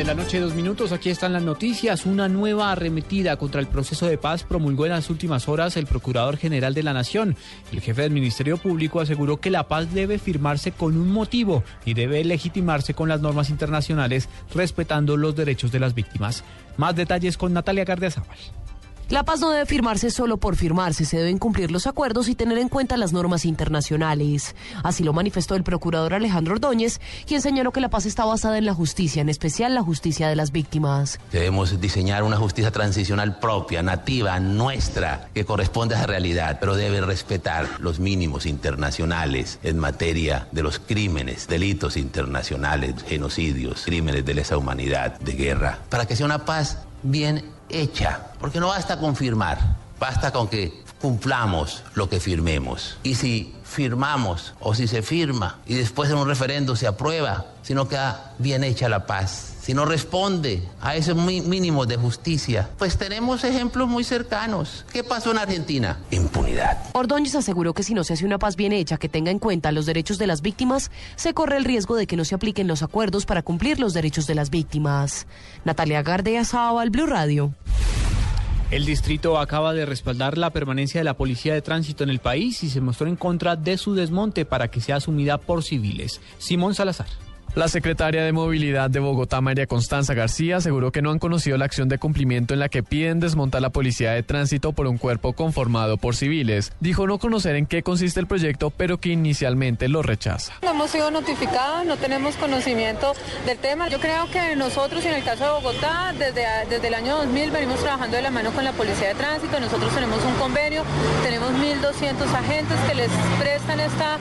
9 de la noche, dos minutos. Aquí están las noticias. Una nueva arremetida contra el proceso de paz promulgó en las últimas horas el Procurador General de la Nación. El jefe del Ministerio Público aseguró que la paz debe firmarse con un motivo y debe legitimarse con las normas internacionales, respetando los derechos de las víctimas. Más detalles con Natalia Gardiazabal. La paz no debe firmarse solo por firmarse, se deben cumplir los acuerdos y tener en cuenta las normas internacionales. Así lo manifestó el procurador Alejandro Ordóñez, quien señaló que la paz está basada en la justicia, en especial la justicia de las víctimas. Debemos diseñar una justicia transicional propia, nativa, nuestra, que corresponde a esa realidad, pero debe respetar los mínimos internacionales en materia de los crímenes, delitos internacionales, genocidios, crímenes de lesa humanidad, de guerra, para que sea una paz bien hecha, porque no basta con firmar, basta con que cumplamos lo que firmemos. Y si firmamos o si se firma y después en un referendo se aprueba, si no queda bien hecha la paz, si no responde a ese mínimo de justicia, pues tenemos ejemplos muy cercanos. ¿Qué pasó en Argentina? Impunidad. Ordóñez aseguró que si no se hace una paz bien hecha que tenga en cuenta los derechos de las víctimas, se corre el riesgo de que no se apliquen los acuerdos para cumplir los derechos de las víctimas. Natalia Gardea al Blue Radio. El distrito acaba de respaldar la permanencia de la policía de tránsito en el país y se mostró en contra de su desmonte para que sea asumida por civiles. Simón Salazar. La secretaria de Movilidad de Bogotá, María Constanza García, aseguró que no han conocido la acción de cumplimiento en la que piden desmontar la policía de tránsito por un cuerpo conformado por civiles. Dijo no conocer en qué consiste el proyecto, pero que inicialmente lo rechaza. No hemos sido notificados, no tenemos conocimiento del tema. Yo creo que nosotros, en el caso de Bogotá, desde, desde el año 2000 venimos trabajando de la mano con la policía de tránsito. Nosotros tenemos un convenio, tenemos 1.200 agentes que les prestan esta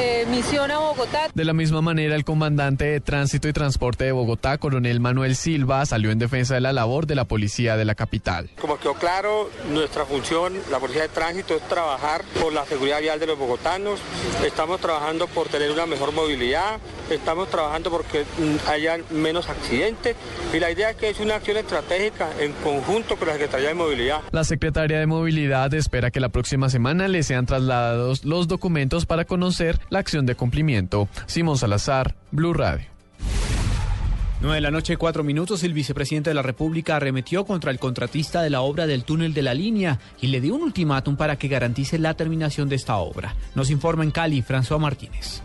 eh, misión a Bogotá. De la misma manera, el comandante de Tránsito y Transporte de Bogotá, coronel Manuel Silva, salió en defensa de la labor de la policía de la capital. Como quedó claro, nuestra función, la policía de tránsito, es trabajar por la seguridad vial de los bogotanos. Estamos trabajando por tener una mejor movilidad, estamos trabajando porque mm, haya menos accidentes y la idea es que es una acción estratégica en conjunto con la Secretaría de Movilidad. La Secretaría de Movilidad espera que la próxima semana le sean trasladados los documentos para conocer la acción de cumplimiento. Simón Salazar, Blue Radio. 9 de la noche, cuatro minutos, el vicepresidente de la República arremetió contra el contratista de la obra del túnel de la línea y le dio un ultimátum para que garantice la terminación de esta obra. Nos informa en Cali, François Martínez.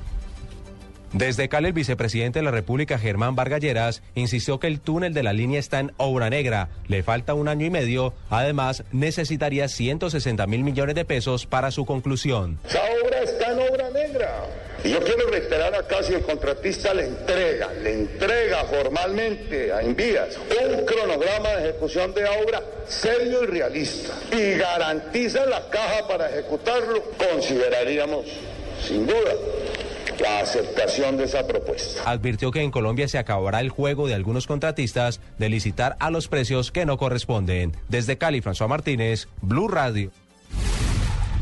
Desde Cali, el vicepresidente de la República, Germán Vargalleras, insistió que el túnel de la línea está en obra negra. Le falta un año y medio. Además, necesitaría 160 mil millones de pesos para su conclusión. Esa obra está en obra negra. Y yo quiero reiterar acá si el contratista le entrega, le entrega formalmente a Envías un cronograma de ejecución de obra serio y realista y garantiza la caja para ejecutarlo, consideraríamos, sin duda, la aceptación de esa propuesta. Advirtió que en Colombia se acabará el juego de algunos contratistas de licitar a los precios que no corresponden. Desde Cali, François Martínez, Blue Radio.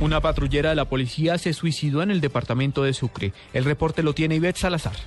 Una patrullera de la policía se suicidó en el departamento de Sucre. El reporte lo tiene Ivette Salazar.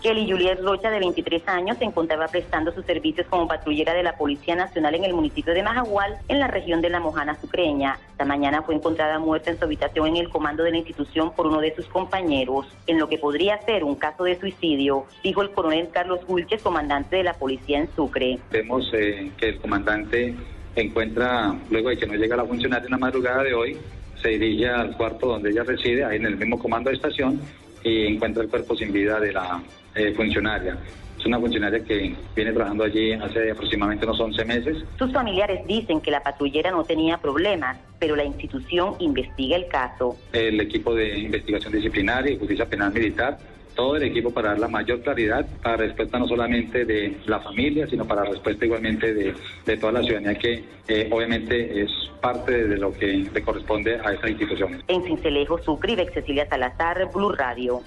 Kelly Juliet Rocha, de 23 años, se encontraba prestando sus servicios como patrullera de la Policía Nacional en el municipio de Majagual, en la región de La Mojana Sucreña. Esta mañana fue encontrada muerta en su habitación en el comando de la institución por uno de sus compañeros, en lo que podría ser un caso de suicidio, dijo el coronel Carlos Gulches, comandante de la policía en Sucre. Vemos eh, que el comandante encuentra, luego de que no llega la funcionaria en la madrugada de hoy, se dirige al cuarto donde ella reside, ahí en el mismo comando de estación, y encuentra el cuerpo sin vida de la eh, funcionaria. Es una funcionaria que viene trabajando allí hace aproximadamente unos 11 meses. Sus familiares dicen que la patrullera no tenía problemas, pero la institución investiga el caso. El equipo de investigación disciplinaria y justicia penal militar todo el equipo para dar la mayor claridad para respuesta no solamente de la familia, sino para respuesta igualmente de, de toda la ciudadanía que eh, obviamente es parte de lo que le corresponde a esa institución. En Cincelejo, Sucre, y Cecilia Salazar, Blue Radio.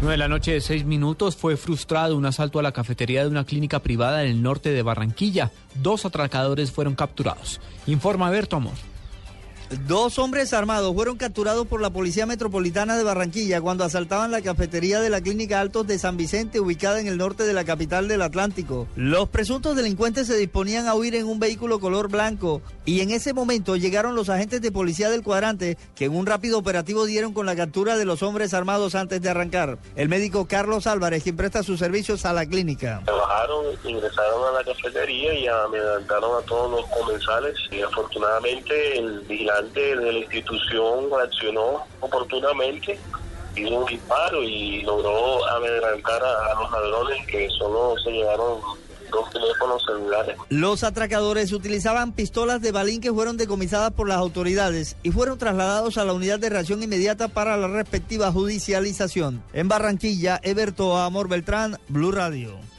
9 de la noche de 6 minutos fue frustrado un asalto a la cafetería de una clínica privada en el norte de Barranquilla. Dos atracadores fueron capturados. Informa Berto Amor. Dos hombres armados fueron capturados por la Policía Metropolitana de Barranquilla cuando asaltaban la cafetería de la Clínica Altos de San Vicente, ubicada en el norte de la capital del Atlántico. Los presuntos delincuentes se disponían a huir en un vehículo color blanco y en ese momento llegaron los agentes de policía del cuadrante que en un rápido operativo dieron con la captura de los hombres armados antes de arrancar. El médico Carlos Álvarez, quien presta sus servicios a la clínica. Bajaron, ingresaron a la cafetería y amedrentaron a todos los comensales y afortunadamente el vigilante de la institución reaccionó oportunamente, hizo un disparo y logró amedrentar a, a los ladrones que solo se llevaron dos teléfonos celulares. Los atracadores utilizaban pistolas de balín que fueron decomisadas por las autoridades y fueron trasladados a la unidad de reacción inmediata para la respectiva judicialización. En Barranquilla, Eberto Amor Beltrán, Blue Radio.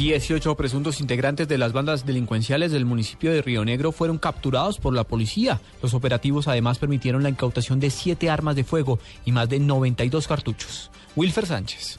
18 presuntos integrantes de las bandas delincuenciales del municipio de Río Negro fueron capturados por la policía. Los operativos además permitieron la incautación de siete armas de fuego y más de 92 cartuchos. Wilfer Sánchez.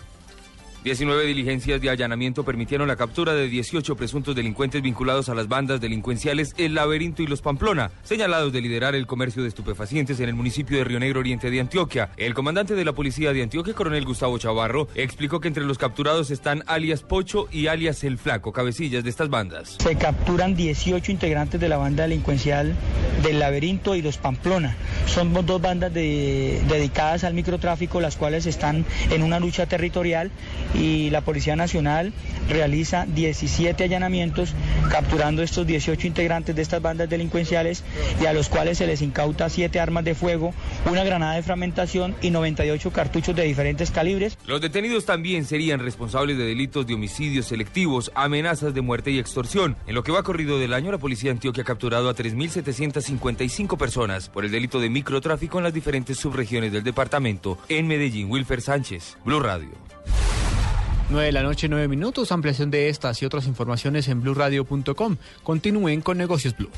19 diligencias de allanamiento permitieron la captura de 18 presuntos delincuentes vinculados a las bandas delincuenciales El Laberinto y Los Pamplona, señalados de liderar el comercio de estupefacientes en el municipio de Río Negro Oriente de Antioquia. El comandante de la policía de Antioquia, coronel Gustavo Chavarro, explicó que entre los capturados están alias Pocho y alias El Flaco, cabecillas de estas bandas. Se capturan 18 integrantes de la banda delincuencial del Laberinto y Los Pamplona. Son dos bandas de, dedicadas al microtráfico, las cuales están en una lucha territorial y la Policía Nacional realiza 17 allanamientos capturando estos 18 integrantes de estas bandas delincuenciales y a los cuales se les incauta 7 armas de fuego, una granada de fragmentación y 98 cartuchos de diferentes calibres. Los detenidos también serían responsables de delitos de homicidios selectivos, amenazas de muerte y extorsión. En lo que va corrido del año, la Policía de Antioquia ha capturado a 3.755 personas por el delito de microtráfico en las diferentes subregiones del departamento. En Medellín, Wilfer Sánchez, Blue Radio. 9 de la noche, 9 minutos. Ampliación de estas y otras informaciones en blurradio.com. Continúen con Negocios Blue.